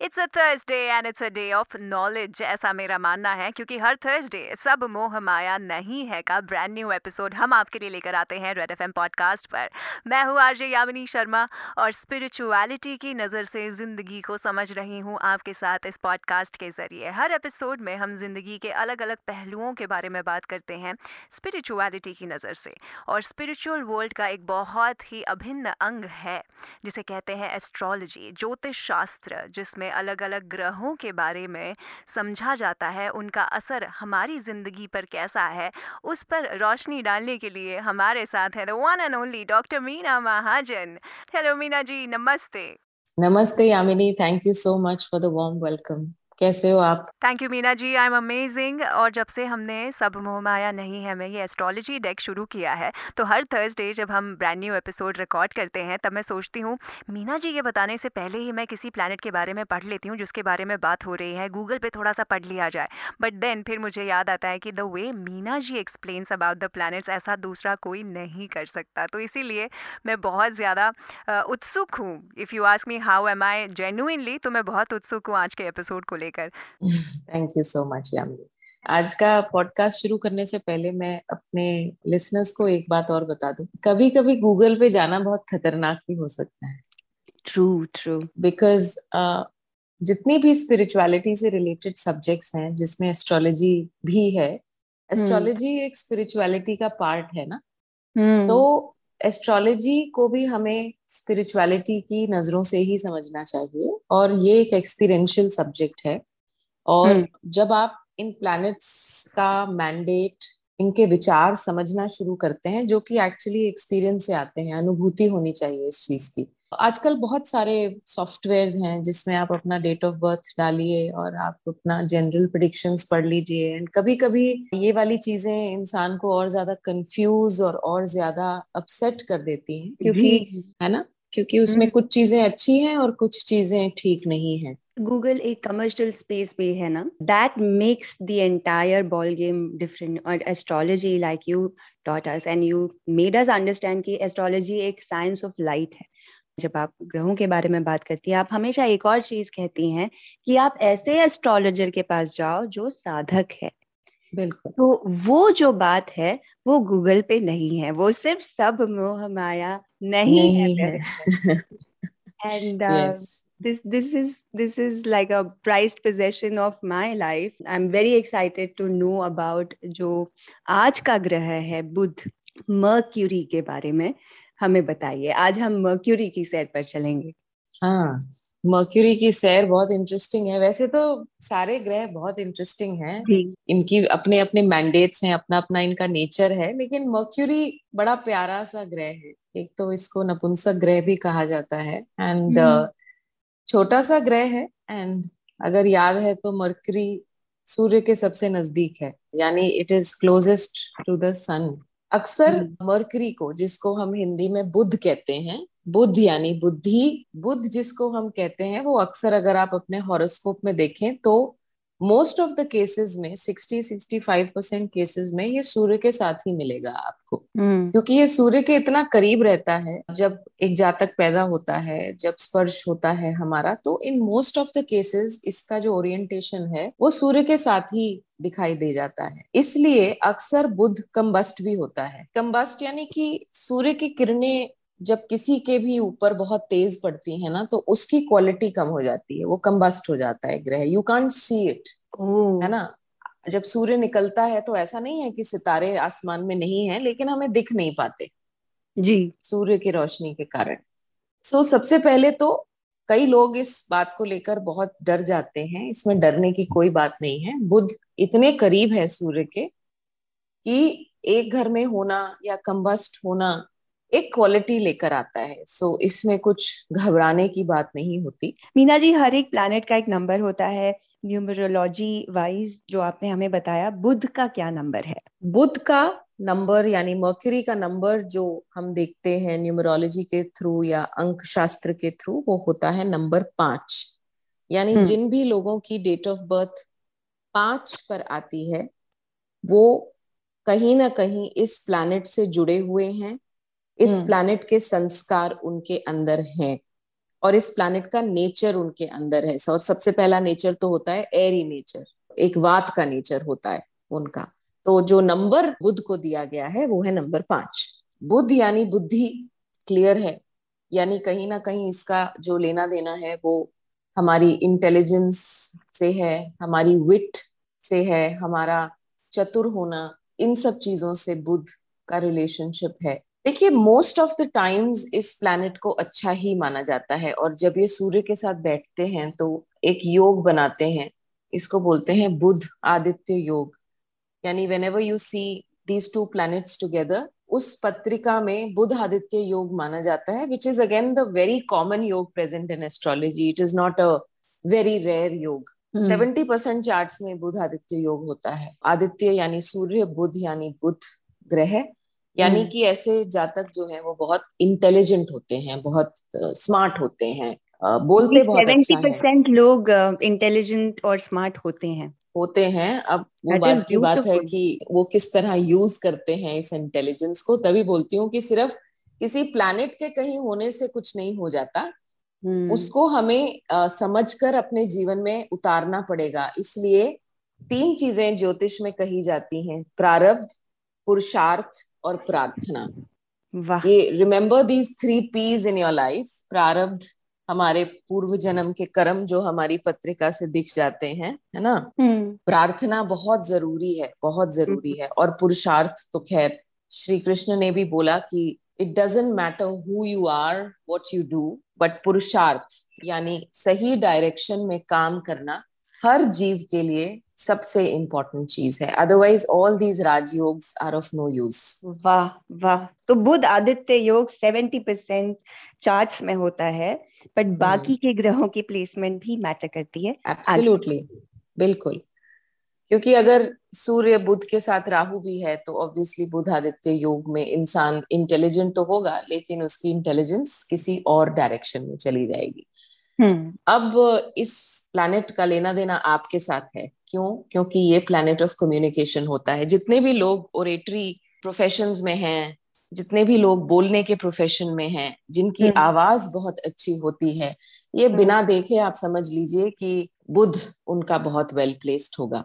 It's a Thursday and it's a day of knowledge ऐसा मेरा मानना है, क्योंकि हर थर्सडे सब मोह माया नहीं है का ब्रांड न्यू एपिसोड हम आपके लिए लेकर आते हैं रेड एफएम पॉडकास्ट पर। मैं हूँ आरजे यामिनी शर्मा और स्पिरिचुअलिटी की नज़र से ज़िंदगी को समझ रही हूँ आपके साथ इस पॉडकास्ट के ज़रिए। हर एपिसोड में हम ज़िंदगी के अलग अलग पहलुओं के बारे में बात करते हैं स्पिरिचुअलिटी की नज़र से। और स्पिरिचुअल वर्ल्ड का एक बहुत ही अभिन्न अंग है, जिसे कहते हैं एस्ट्रोलॉजी ज्योतिष शास्त्र, जिसमें अलग अलग ग्रहों के बारे में समझा जाता है, उनका असर हमारी ज़िंदगी पर कैसा है, उस पर रोशनी डालने के लिए हमारे साथ है the one and only doctor Meena Mahajan. Hello Meena ji, नमस्ते। नमस्ते Yamini thank you so much for the warm welcome कैसे हो आप? Thank you Meena ji I am amazing और जब से हमने सब मोह माया नहीं है मैं ये एस्ट्रोलॉजी डेक शुरू किया है तो हर थर्सडे जब हम ब्रांड न्यू एपिसोड रिकॉर्ड करते हैं, तब मैं सोचती हूँ, मीना जी के बताने से पहले ही मैं किसी प्लानट के बारे में पढ़ लेती हूँ, जिसके बारे में बात हो रही है गूगल पे थोड़ा सा पढ़ लिया जाए। बट देन फिर मुझे याद आता है कि the way Meena ji explains about the planets ऐसा दूसरा कोई नहीं कर सकता। तो इसीलिए मैं बहुत ज़्यादा उत्सुक हूँ। If you ask me how am I genuinely तो मैं बहुत उत्सुक हूँ आज के एपिसोड को लेकर। Thank you so much Yamini आज का पॉडकास्ट शुरू करने से पहले मैं अपने लिसनर्स को एक बात और बता दूँ। कभी कभी गूगल पे जाना बहुत खतरनाक भी हो सकता है। ट्रू ट्रू बिकॉज़ जितनी भी स्पिरिचुअलिटी से रिलेटेड सब्जेक्ट्स हैं जिसमें एस्ट्रोलॉजी भी है एस्ट्रोलॉजी hmm. एक स्पिरिचुअलिटी का पार्ट है ना? Hmm. तो एस्ट्रोलॉजी को भी हमें स्पिरिचुअलिटी की नज़रों से ही समझना चाहिए और ये एक एक्सपीरियंशियल सब्जेक्ट है और हम्म। जब आप इन प्लैनेट्स का मैंडेट इनके विचार समझना शुरू करते हैं जो कि एक्चुअली एक्सपीरियंस से आते हैं अनुभूति होनी चाहिए इस चीज़ की आजकल बहुत सारे सॉफ्टवेयर हैं जिसमें आप अपना डेट ऑफ़ बर्थ डालिए और आप अपना जनरल प्रिडिक्शन पढ़ लीजिए एंड कभी कभी ये वाली चीज़ें इंसान को और ज़्यादा कंफ्यूज और और ज़्यादा अपसेट कर देती हैं क्योंकि है ना? क्योंकि उसमें हम्म। कुछ चीज़ें अच्छी हैं और कुछ चीज़ें ठीक नहीं है। गूगल एक कमर्शियल स्पेस पे है ना? That makes the entire ball game different और astrology like you taught us and you made us understand कि एस्ट्रोलॉजी एक साइंस ऑफ़ लाइट है। जब आप ग्रहों के बारे में बात करती हैं आप हमेशा एक और चीज़ कहती हैं कि आप ऐसे एस्ट्रोलॉजर के पास जाओ जो साधक है। बिल्कुल। तो वो जो बात है वो गूगल पे नहीं है वो सिर्फ़ सब मोह माया नहीं, नहीं है, and uh, yes. this this is this is like a prized possession of my life. I'm very excited to know about जो आज का ग्रह है बुध मर्क्यूरी के बारे में। हमें बताइए आज हम मर्क्यूरी की सैर पर चलेंगे। हाँ मर्क्यूरी की सैर बहुत इंटरेस्टिंग है। वैसे तो सारे ग्रह बहुत इंटरेस्टिंग हैं। इनकी अपने अपने मैंडेट्स हैं अपना अपना इनका नेचर है लेकिन मर्क्यूरी बड़ा प्यारा सा ग्रह है। एक तो इसको नपुंसक ग्रह भी कहा जाता है। And hmm. uh, छोटा सा ग्रह है। एंड अगर याद है तो मर्क्यूरी सूर्य के सबसे नज़दीक है। यानी it is closest to the sun अक्सर मर्करी हम्म। को जिसको हम हिंदी में बुद्ध कहते हैं बुद्ध यानी बुद्धि बुद्ध जिसको हम कहते हैं वो अक्सर अगर आप अपने हॉरोस्कोप में देखें तो मोस्ट ऑफ़ द केसेस में 60 65 परसेंट केसेस में ये सूर्य के साथ ही मिलेगा आपको। Hmm. क्योंकि ये सूर्य के इतना करीब रहता है जब एक जातक पैदा होता है जब स्पर्श होता है हमारा तो in most of the cases इसका जो ओरिएंटेशन है वो सूर्य के साथ ही दिखाई दे जाता है। इसलिए अक्सर बुध कम्बस्ट भी होता है। कम्बस्ट यानी कि सूर्य की किरणें जब किसी के भी ऊपर बहुत तेज पड़ती है ना तो उसकी क्वालिटी कम हो जाती है वो कम्बस्ट हो जाता है ग्रह। यू कांट सी इट है ना? जब सूर्य निकलता है तो ऐसा नहीं है कि सितारे आसमान में नहीं है लेकिन हमें दिख नहीं पाते जी। सूर्य की रोशनी के कारण। सो so, सबसे पहले तो कई लोग इस बात को लेकर बहुत डर जाते हैं इसमें डरने की कोई बात नहीं है। बुद्ध इतने करीब है सूर्य के कि एक घर में होना या कम्बस्ट होना एक क्वालिटी लेकर आता है। सो so, इसमें कुछ घबराने की बात नहीं होती। मीना जी हर एक प्लैनेट का एक नंबर होता है। न्यूमरोलॉजी वाइज जो आपने हमें बताया बुध का क्या नंबर है? बुध का नंबर यानी मर्क्यूरी का नंबर जो हम देखते हैं न्यूमरोलॉजी के थ्रू या अंक शास्त्र के थ्रू वो होता है नंबर पाँच। यानी हम्म। जिन भी लोगों की डेट ऑफ़ बर्थ पाँच पर आती है वो कहीं ना कहीं इस प्लैनेट से जुड़े हुए हैं। इस प्लानिट हम्म। के संस्कार उनके अंदर हैं और इस प्लानिट का नेचर उनके अंदर है। और सबसे पहला नेचर तो होता है एरी नेचर एक वात का नेचर होता है उनका। तो जो नंबर बुद्ध को दिया गया है वो है नंबर पाँच। बुद्ध यानी बुद्धि क्लियर है। यानी कहीं ना कहीं इसका जो लेना देना है वो हमारी इंटेलिजेंस से है हमारी विट से है हमारा चतुर होना इन सब चीज़ों से बुद्ध का रिलेशनशिप है। देखिए मोस्ट ऑफ़ द टाइम्स इस प्लैनेट को अच्छा ही माना जाता है और जब ये सूर्य के साथ बैठते हैं तो एक योग बनाते हैं। इसको बोलते हैं बुद्ध आदित्य योग। यानी whenever you see these two planets together उस पत्रिका में बुध आदित्य योग माना जाता है which is again the very common yoga present in astrology it is not a very rare yoga. Seventy percent chart में बुध आदित्य योग होता है। आदित्य यानी सूर्य बुध यानी बुध ग्रह। यानी hmm. कि ऐसे जातक जो है वो बहुत इंटेलिजेंट होते हैं बहुत स्मार्ट uh, होते हैं uh, बोलते बहुत अच्छा है। लोग इंटेलिजेंट uh, और स्मार्ट होते हैं। होते हैं। अब वो बात की बात है कि वो किस तरह यूज़ करते हैं इस इंटेलिजेंस को तभी बोलती हूँ कि सिर्फ़ किसी प्लानिट के कहीं होने से कुछ नहीं हो जाता। hmm. उसको हमें आ, समझकर अपने जीवन में उतारना पड़ेगा। इसलिए तीन चीज़ें ज्योतिष में कही जाती हैं। प्रारब्ध पुरुषार्थ और प्रार्थना। ये remember these three Ps in your life प्रारब्ध हमारे पूर्व जन्म के कर्म जो हमारी पत्रिका से दिख जाते हैं है ना? हम्म। प्रार्थना बहुत ज़रूरी है बहुत ज़रूरी है। और पुरुषार्थ तो खैर श्री कृष्ण ने भी बोला कि it doesn't matter who you are what you do but पुरुषार्थ यानी सही डायरेक्शन में काम करना हर जीव के लिए सबसे इम्पोर्टेंट चीज़ है। Otherwise all these rajyoga are of no use वाह वाह। तो बुद्ध आदित्य योग सेवेंटी परसेंट चार्ट में होता है बट हम्म। बाकी के ग्रहों की प्लेसमेंट भी मैटर करती है। एब्सोल्युटली बिल्कुल। क्योंकि अगर सूर्य बुद्ध के साथ राहु भी है तो ऑब्वियसली बुद्ध आदित्य योग में इंसान इंटेलिजेंट तो होगा लेकिन उसकी इंटेलिजेंस किसी और डायरेक्शन में चली जाएगी। हम्म। अब इस प्लैनेट का लेना देना आपके साथ है। क्यों क्योंकि ये प्लैनेट ऑफ़ कम्युनिकेशन होता है जितने भी लोग ओरेटरी प्रोफेशंस में हैं जितने भी लोग बोलने के प्रोफेशन में हैं जिनकी हम्म। आवाज़ बहुत अच्छी होती है ये हम्म। बिना देखे आप समझ लीजिए कि बुद्ध उनका बहुत वेल प्लेस्ड होगा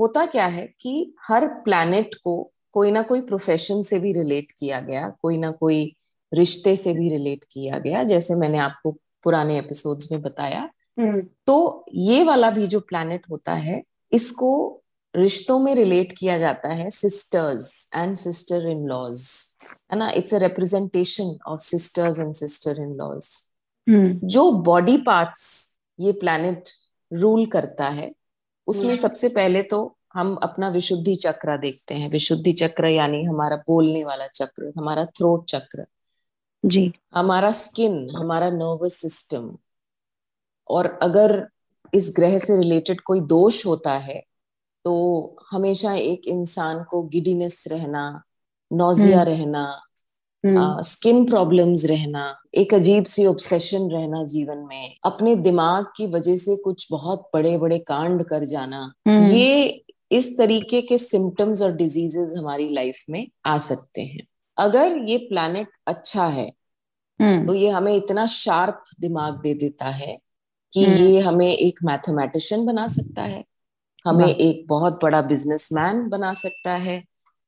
होता क्या है कि हर प्लैनेट को कोई ना कोई प्रोफेशन से भी रिलेट किया गया कोई ना कोई रिश्ते से भी रिलेट किया गया जैसे मैंने आपको पुराने एपिसोड्स में बताया हम्म। तो ये वाला भी जो प्लैनेट होता है इसको रिश्तों में रिलेट किया जाता है sisters and sister in laws है ना? It's a representation of sisters and sister in laws जो बॉडी पार्ट्स ये प्लैनेट रूल करता है उसमें hmm. सबसे पहले तो हम अपना विशुद्धि चक्र देखते हैं। विशुद्धि चक्र यानी हमारा बोलने वाला चक्र हमारा थ्रोट चक्र। जी। हमारा स्किन हमारा नर्वस सिस्टम और अगर इस ग्रह से रिलेटेड कोई दोष होता है तो हमेशा एक इंसान को गिडीनेस रहना नोजिया हम्म। रहना स्किन प्रॉब्लम्स रहना एक अजीब सी ऑब्सेशन रहना जीवन में अपने दिमाग की वजह से कुछ बहुत बड़े बड़े कांड कर जाना हम्म। ये इस तरीके के सिम्टम्स और डिजीजेस हमारी लाइफ में आ सकते हैं अगर ये प्लानट अच्छा है हम्म। तो ये हमें इतना शार्प दिमाग दे देता है कि ये हमें एक मैथमेटिशियन बना सकता है हमें एक बहुत बड़ा बिजनेसमैन बना सकता है।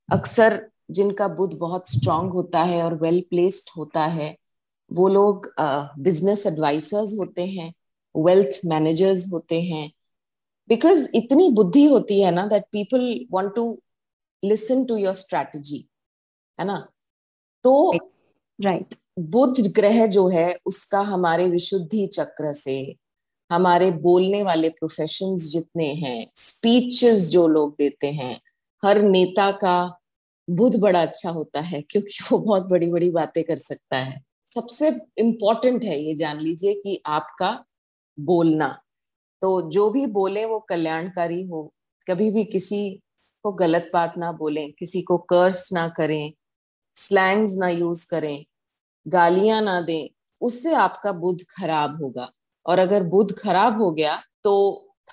अक्सर जिनका बुद्ध बहुत स्ट्रांग होता है और वेल प्लेस्ड होता है वो लोग बिज़नेस एडवाइसर्स होते हैं वेल्थ मैनेजर्स होते हैं। बिकॉज़ इतनी बुद्धि होती है ना that people want to listen to your strategy है ना? तो राइट right. बुद्ध ग्रह जो है उसका हमारे विशुद्धि चक्र से हमारे बोलने वाले प्रोफेशंस जितने हैं स्पीचेस जो लोग देते हैं, हर नेता का बुद्ध बड़ा अच्छा होता है, क्योंकि वो बहुत बड़ी बड़ी बातें कर सकता है। सबसे इम्पोर्टेंट है ये जान लीजिए कि आपका बोलना। तो जो भी बोले वो कल्याणकारी हो। कभी भी किसी को गलत बात ना बोलें, किसी को कर्स ना करें स्लैंग्स ना यूज़ करें, गालियाँ ना दें, उससे आपका बुद्ध खराब होगा। और अगर बुध खराब हो गया तो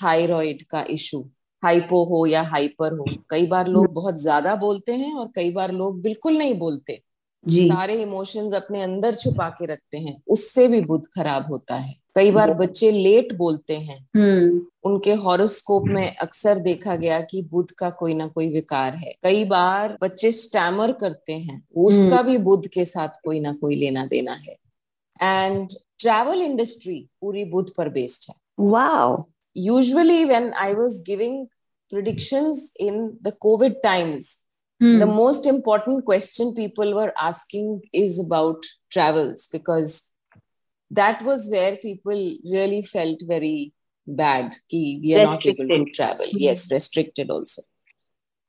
थायराइड का इशू हाइपो हो या हाइपर हो। कई बार लोग बहुत ज़्यादा बोलते हैं और कई बार लोग बिल्कुल नहीं बोलते। जी। सारे इमोशंस अपने अंदर छुपा के रखते हैं उससे भी बुद्ध खराब होता है। कई बार बच्चे लेट बोलते हैं। हम्म। उनके हॉरोस्कोप में अक्सर देखा गया कि बुद्ध का कोई ना कोई विकार है। कई बार बच्चे स्टैमर करते हैं उसका हम्म। भी बुद्ध के साथ कोई ना कोई लेना देना है। and travel industry puri per based hai. wow. Usually when i was giving predictions in the covid times hmm. the most important question people were asking is about travels because that was where people really felt very bad ki we are not able to travel. Hmm. Yes restricted also.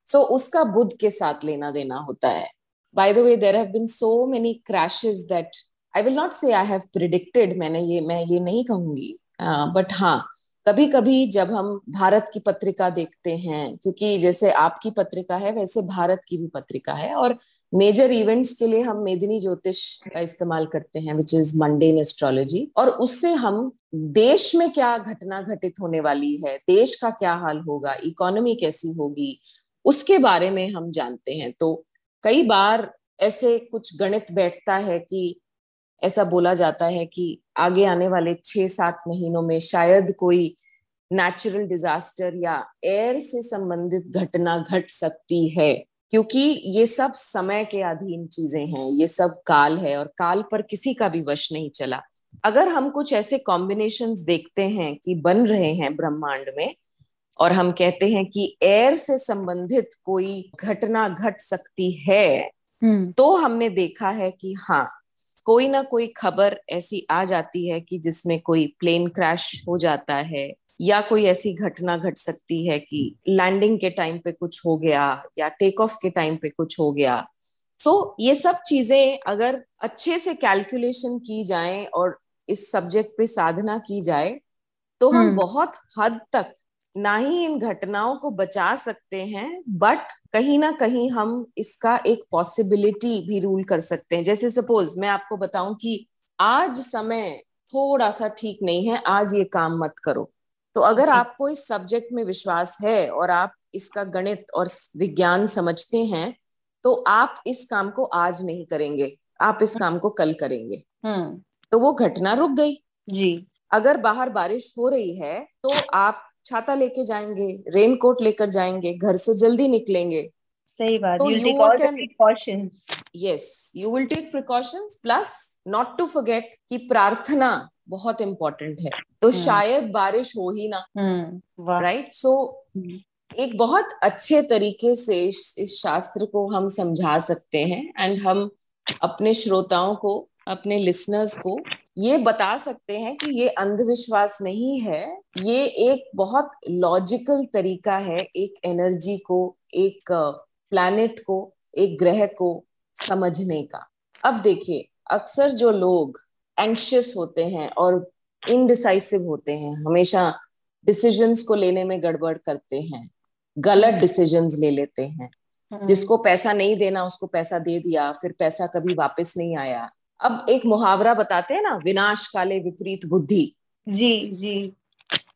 So uska budh ke saath lena dena hota hai. By the way there have been so many crashes that i will not say i have predicted maine ye main ye nahi kahungi uh, हाँ कभी कभी जब हम भारत की पत्रिका देखते हैं क्योंकि जैसे आपकी पत्रिका है वैसे भारत की भी पत्रिका है और मेजर इवेंट्स के लिए हम मेदिनी ज्योतिष का इस्तेमाल करते हैं which is Monday in astrology और उससे हम देश में क्या घटना घटित होने वाली है देश का क्या हाल होगा इकोनॉमी कैसी होगी उसके बारे में हम जानते हैं। तो कई बार ऐसे कुछ गणित बैठता है कि ऐसा बोला जाता है कि आगे आने वाले छह सात महीनों में शायद कोई नेचुरल डिजास्टर या एयर से संबंधित घटना घट सकती है क्योंकि ये सब समय के अधीन चीज़ें हैं ये सब काल है और काल पर किसी का भी वश नहीं चला अगर हम कुछ ऐसे कॉम्बिनेशन देखते हैं कि बन रहे हैं ब्रह्मांड में और हम कहते हैं कि एयर से संबंधित कोई घटना घट सकती है हम्म। तो हमने देखा है कि हाँ कोई ना कोई खबर ऐसी आ जाती है कि जिसमें कोई प्लेन क्रैश हो जाता है या कोई ऐसी घटना घट सकती है कि लैंडिंग के टाइम पे कुछ हो गया या टेक ऑफ़ के टाइम पे कुछ हो गया सो so, ये सब चीज़ें अगर अच्छे से कैलकुलेशन की जाए और इस सब्जेक्ट पे साधना की जाए तो हम हम्म। बहुत हद तक ना ही इन घटनाओं को बचा सकते हैं बट कहीं ना कहीं हम इसका एक पॉसिबिलिटी भी रूल कर सकते हैं। जैसे सपोज़ मैं आपको बताऊँ कि आज समय थोड़ा सा ठीक नहीं है आज ये काम मत करो। तो अगर आपको इस सब्जेक्ट में विश्वास है और आप इसका गणित और विज्ञान समझते हैं तो आप इस काम को आज नहीं करेंगे आप इस काम को कल करेंगे। हम्म। तो वो घटना रुक गई। जी। अगर बाहर बारिश हो रही है तो आप छाता लेके जाएँगे रेन कोट लेकर जाएँगे घर से जल्दी निकलेंगे सही बात तो you can yes you will take precautions plus not to forget कि प्रार्थना बहुत इंपॉर्टेंट है तो hmm. शायद बारिश हो ही ना right hmm. So right? so, hmm. एक बहुत अच्छे तरीके से इस, इस शास्त्र को हम समझा सकते हैं एंड हम अपने श्रोताओं को अपने लिसनर्स को ये बता सकते हैं कि ये अंधविश्वास नहीं है ये एक बहुत लॉजिकल तरीका है एक एनर्जी को एक प्लैनेट को एक ग्रह को समझने का। अब देखिए अक्सर जो लोग एंक्शियस होते हैं और इनडिसाइसिव होते हैं हमेशा डिसीजंस को लेने में गड़बड़ करते हैं गलत डिसीजंस ले लेते हैं। हम्म। जिसको पैसा नहीं देना उसको पैसा दे दिया फिर पैसा कभी वापस नहीं आया। अब एक मुहावरा बताते हैं ना विनाश काले विपरीत बुद्धि। जी जी।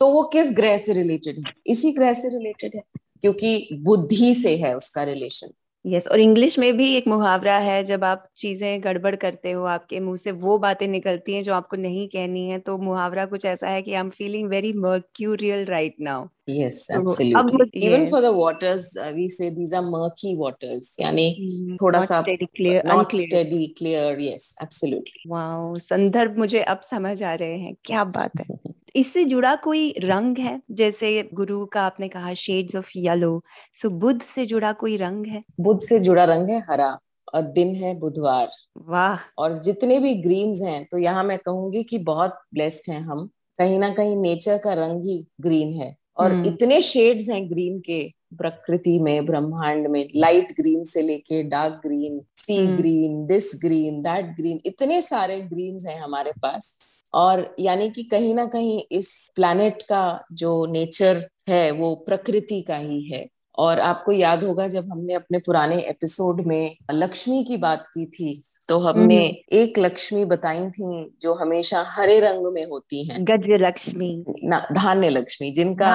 तो वो किस ग्रह से रिलेटेड है? इसी ग्रह से रिलेटेड है क्योंकि बुद्धि से है उसका रिलेशन यस और इंग्लिश में भी एक मुहावरा है जब आप चीज़ें गड़बड़ करते हो आपके मुँह से वो बातें निकलती हैं जो आपको नहीं कहनी है तो मुहावरा कुछ ऐसा है कि I am feeling very mercurial right now yes absolutely even for the waters we say these are murky waters यानी hmm, थोड़ा सा steady clear unclear steady clear yes absolutely wow संदर्भ मुझे अब समझ आ रहे हैं क्या बात है। इससे जुड़ा कोई रंग है? जैसे गुरु का आपने कहा shades of yellow so Budh से जुड़ा कोई रंग है? बुद्ध से जुड़ा रंग है हरा और दिन है बुधवार। वाह! और जितने भी ग्रीन्स हैं तो यहाँ मैं कहूँगी कि बहुत ब्लेस्ड हैं हम। कहीं ना कहीं नेचर का रंग ही ग्रीन है। और hmm. इतने शेड्स हैं ग्रीन के प्रकृति में ब्रह्मांड में लाइट ग्रीन से लेके dark green sea green this green that green इतने सारे ग्रीन्स हैं हमारे पास। और यानी कि कहीं ना कहीं इस प्लानट का जो नेचर है, वो प्रकृति का ही है। और आपको याद होगा जब हमने अपने पुराने एपिसोड में लक्ष्मी की बात की थी तो हमने हम्म। एक लक्ष्मी बताई थी जो हमेशा हरे रंग में होती हैं गज लक्ष्मी ना धान्य लक्ष्मी जिनका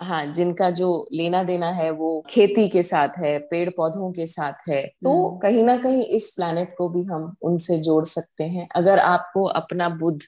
हाँ जिनका जो लेना देना है वो खेती के साथ है पेड़ पौधों के साथ है तो हम्म। कहीं ना कहीं इस प्लानट को भी हम उनसे जोड़ सकते हैं अगर आपको अपना बुद्ध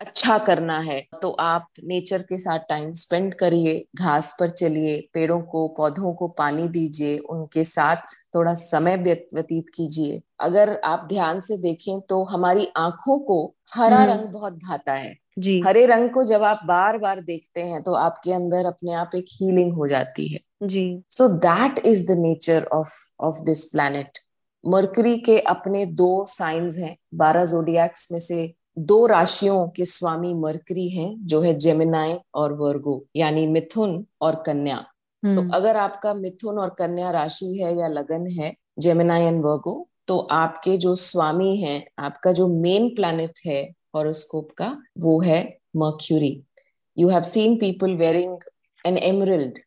अच्छा करना है तो आप नेचर के साथ टाइम स्पेंड करिए घास पर चलिए पेड़ों को पौधों को पानी दीजिए उनके साथ थोड़ा समय व्यतीत कीजिए। अगर आप ध्यान से देखें तो हमारी आँखों को हरा हम्म। रंग बहुत भाता है। जी। हरे रंग को जब आप बार बार देखते हैं तो आपके अंदर अपने आप एक हीलिंग हो जाती है। जी। So that is the nature of of this planet Mercury के अपने दो साइंस हैं बारह जोडियक्स में से दो राशियों के स्वामी मरकरी हैं जो है जेमिनाय और वर्गो यानी मिथुन और कन्या। तो हम्म। अगर आपका मिथुन और कन्या राशि है या लगन है जेमिनाई एंड वर्गो तो आपके जो स्वामी हैं आपका जो मेन प्लैनेट है हॉरोस्कोप का वो है Mercury you have seen people wearing an emerald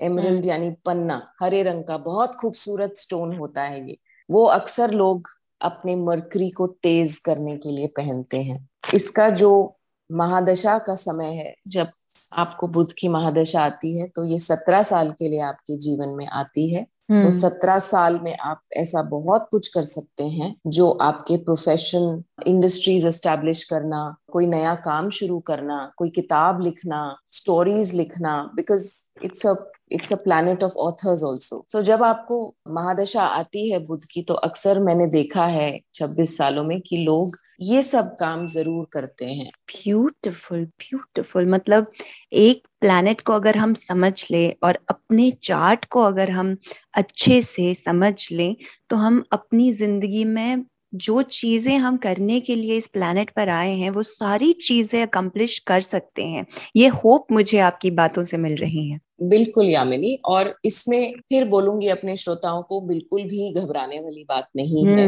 emerald यानी पन्ना हरे रंग का बहुत खूबसूरत स्टोन होता है ये। वो अक्सर लोग अपने मरकरी को तेज करने के लिए पहनते हैं। इसका जो महादशा का समय है, जब आपको बुद्ध की महादशा आती है तो ये सत्रह साल के लिए आपके जीवन में आती है। तो हम्म। सत्रह साल में आप ऐसा बहुत कुछ कर सकते हैं जो आपके प्रोफेशन इंडस्ट्रीज़ एस्टेब्लिश करना कोई नया काम शुरू करना कोई किताब लिखना स्टोरीज लिखना because it's a it's a planet of authors also so जब आपको महादशा आती है बुद्ध की तो अक्सर मैंने देखा है छब्बीस सालों में कि लोग ये सब काम ज़रूर करते हैं। ब्यूटिफुल ब्यूटिफुल मतलब एक प्लैनेट को अगर हम समझ ले और अपने चार्ट को अगर हम अच्छे से समझ लें तो हम अपनी ज़िंदगी में जो चीज़ें हम करने के लिए इस प्लानट पर आए हैं वो सारी चीज़ें अकम्प्लिश कर सकते हैं। ये होप मुझे आपकी बातों से मिल रही है। बिल्कुल यामिनी और इसमें फिर बोलूँगी अपने श्रोताओं को बिल्कुल भी घबराने वाली बात नहीं है।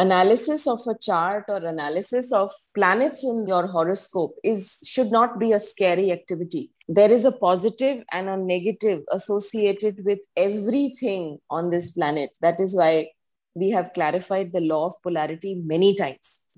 एनालिसिस ऑफ़ अ चार्ट और analysis of planets in your horoscope is should not be a scary activity there is a positive and a negative associated with everything on this planet. That is why we have clarified the law of polarity many times.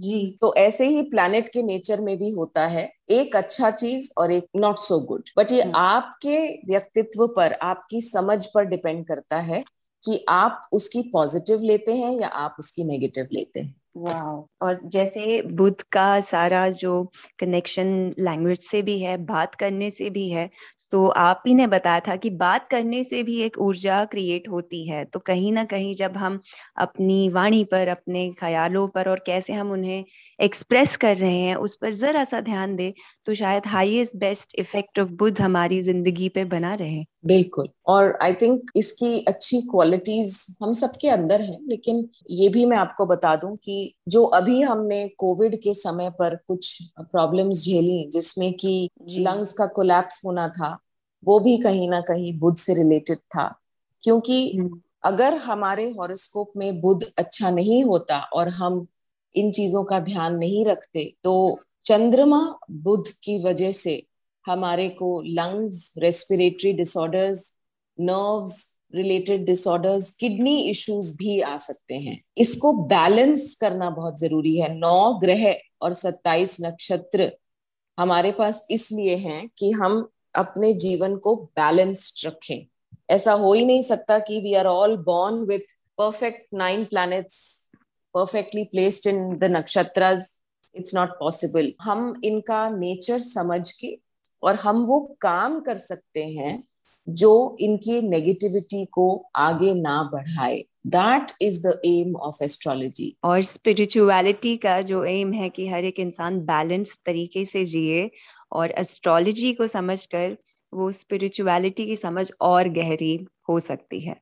तो ऐसे ही planet के nature में भी होता है एक अच्छा चीज़ और एक नॉट सो गुड बट ये hmm. आपके व्यक्तित्व पर आपकी समझ पर डिपेंड करता है कि आप उसकी पॉजिटिव लेते हैं या आप उसकी नेगेटिव लेते हैं। और जैसे बुद्ध का सारा जो कनेक्शन लैंग्वेज से भी है, बात करने से भी है तो आप ही ने बताया था कि बात करने से भी एक ऊर्जा क्रिएट होती है। तो कहीं ना कहीं जब हम अपनी वाणी पर, अपने ख्यालों पर और कैसे हम उन्हें एक्सप्रेस कर रहे हैं, उस पर जरा सा ध्यान दे तो शायद highest best effect of Budh हमारी ज़िंदगी पे बना रहे। बिल्कुल। और आई थिंक इसकी अच्छी क्वालिटीज हम सबके अंदर हैं लेकिन ये भी मैं आपको बता दूँ कि जो अभी हमने कोविड के समय पर कुछ प्रॉब्लम्स झेली जिसमें कि लंग्स का कोलैप्स होना था वो भी कहीं ना कहीं बुद्ध से रिलेटेड था। क्योंकि हम्म। अगर हमारे हॉरोस्कोप में बुद्ध अच्छा नहीं होता और हम इन चीज़ों का ध्यान नहीं रखते तो चंद्रमा बुद्ध की वजह से हमारे को lungs respiratory disorders nerves related disorders kidney issues भी आ सकते हैं। इसको बैलेंस करना बहुत ज़रूरी है। नौ ग्रह और सत्ताईस नक्षत्र हमारे पास इसलिए हैं कि हम अपने जीवन को बैलेंस्ड रखें। ऐसा हो ही नहीं सकता कि we are all born with perfect nine planets perfectly placed in the nakshatra it's not possible हम इनका नेचर समझ के और हम वो काम कर सकते हैं जो इनकी नेगेटिविटी को आगे ना बढ़ाए। That is the aim of astrology और स्पिरिचुअलिटी का जो एम है कि हर एक इंसान बैलेंस तरीके से जिए और एस्ट्रोलॉजी को समझकर वो स्पिरिचुअलिटी की समझ और गहरी हो सकती है।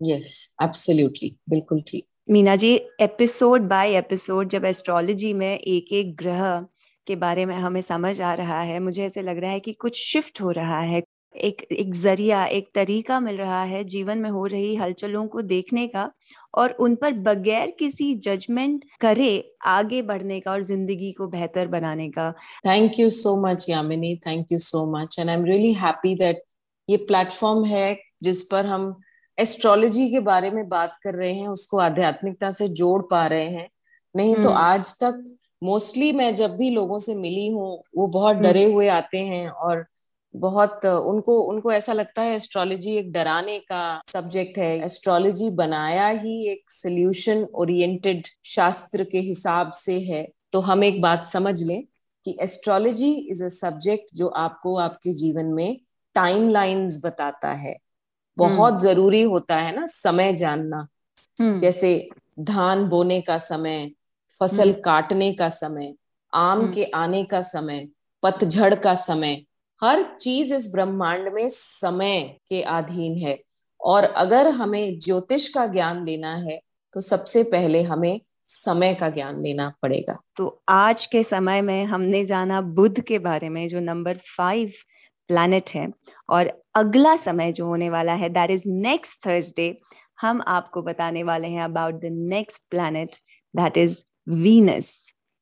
यस एब्सोल्युटली बिल्कुल ठीक। Meena ji episode by episode जब एस्ट्रोलॉजी में एक एक ग्रह के बारे में हमें समझ आ रहा है। मुझे ऐसे लग रहा है कि कुछ शिफ्ट हो रहा है। एक एक ज़रिया एक तरीका मिल रहा है जीवन में हो रही हलचलों को देखने का और उन पर बगैर किसी जजमेंट करे आगे बढ़ने का और ज़िंदगी को बेहतर बनाने का। Thank you so much Yamini thank you so much and I am really happy that ये प्लेटफॉर्म है जिस पर हम एस्ट्रोलॉजी के बारे में बात कर रहे हैं उसको आध्यात्मिकता से जोड़ पा रहे हैं। नहीं तो आज तक मोस्टली मैं जब भी लोगों से मिली हूँ वो बहुत डरे हुए आते हैं और बहुत उनको उनको ऐसा लगता है एस्ट्रोलॉजी एक डराने का सब्जेक्ट है। एस्ट्रोलॉजी बनाया ही एक सोल्यूशन ओरिएंटेड शास्त्र के हिसाब से है। तो हम एक बात समझ लें कि एस्ट्रोलॉजी इज़ अ सब्जेक्ट जो आपको आपके जीवन में टाइम लाइन्स बताता है। बहुत हम्म। ज़रूरी होता है ना समय जानना। हम्म। जैसे धान बोने का समय फ़सल हम्म। काटने का समय आम के आने का समय पतझड़ का समय हर चीज़ इस ब्रह्मांड में समय के अधीन है। और अगर हमें ज्योतिष का ज्ञान लेना है तो सबसे पहले हमें समय का ज्ञान लेना पड़ेगा। तो आज के समय में हमने जाना बुद्ध के बारे में जो नंबर फाइव प्लैनेट है। और अगला समय जो होने वाला है दैट इज़ नेक्स्ट थर्सडे हम आपको बताने वाले हैं about the next planet that is Venus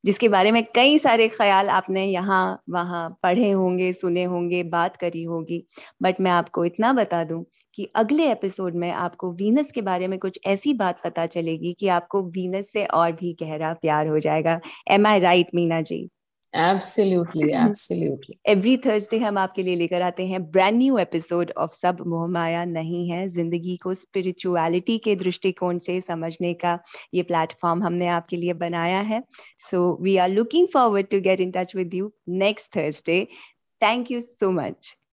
जिसके बारे में कई सारे ख्याल आपने यहाँ, वहाँ पढ़े होंगे, सुने होंगे, बात करी होगी। बट मैं आपको इतना बता दूँ कि अगले एपिसोड में आपको वीनस के बारे में कुछ ऐसी बात पता चलेगी कि आपको वीनस से और भी गहरा प्यार हो जाएगा। Am I right Meena ji? Absolutely absolutely every Thursday हम आपके लिए लेकर आते हैं ब्रांड न्यू एपिसोड ऑफ़ सब मोहमाया नहीं है ज़िंदगी को स्पिरिचुअलिटी के दृष्टिकोण से समझने का ये प्लेटफॉर्म हमने आपके लिए बनाया है। So we are looking forward to get in touch with you next Thursday thank you so much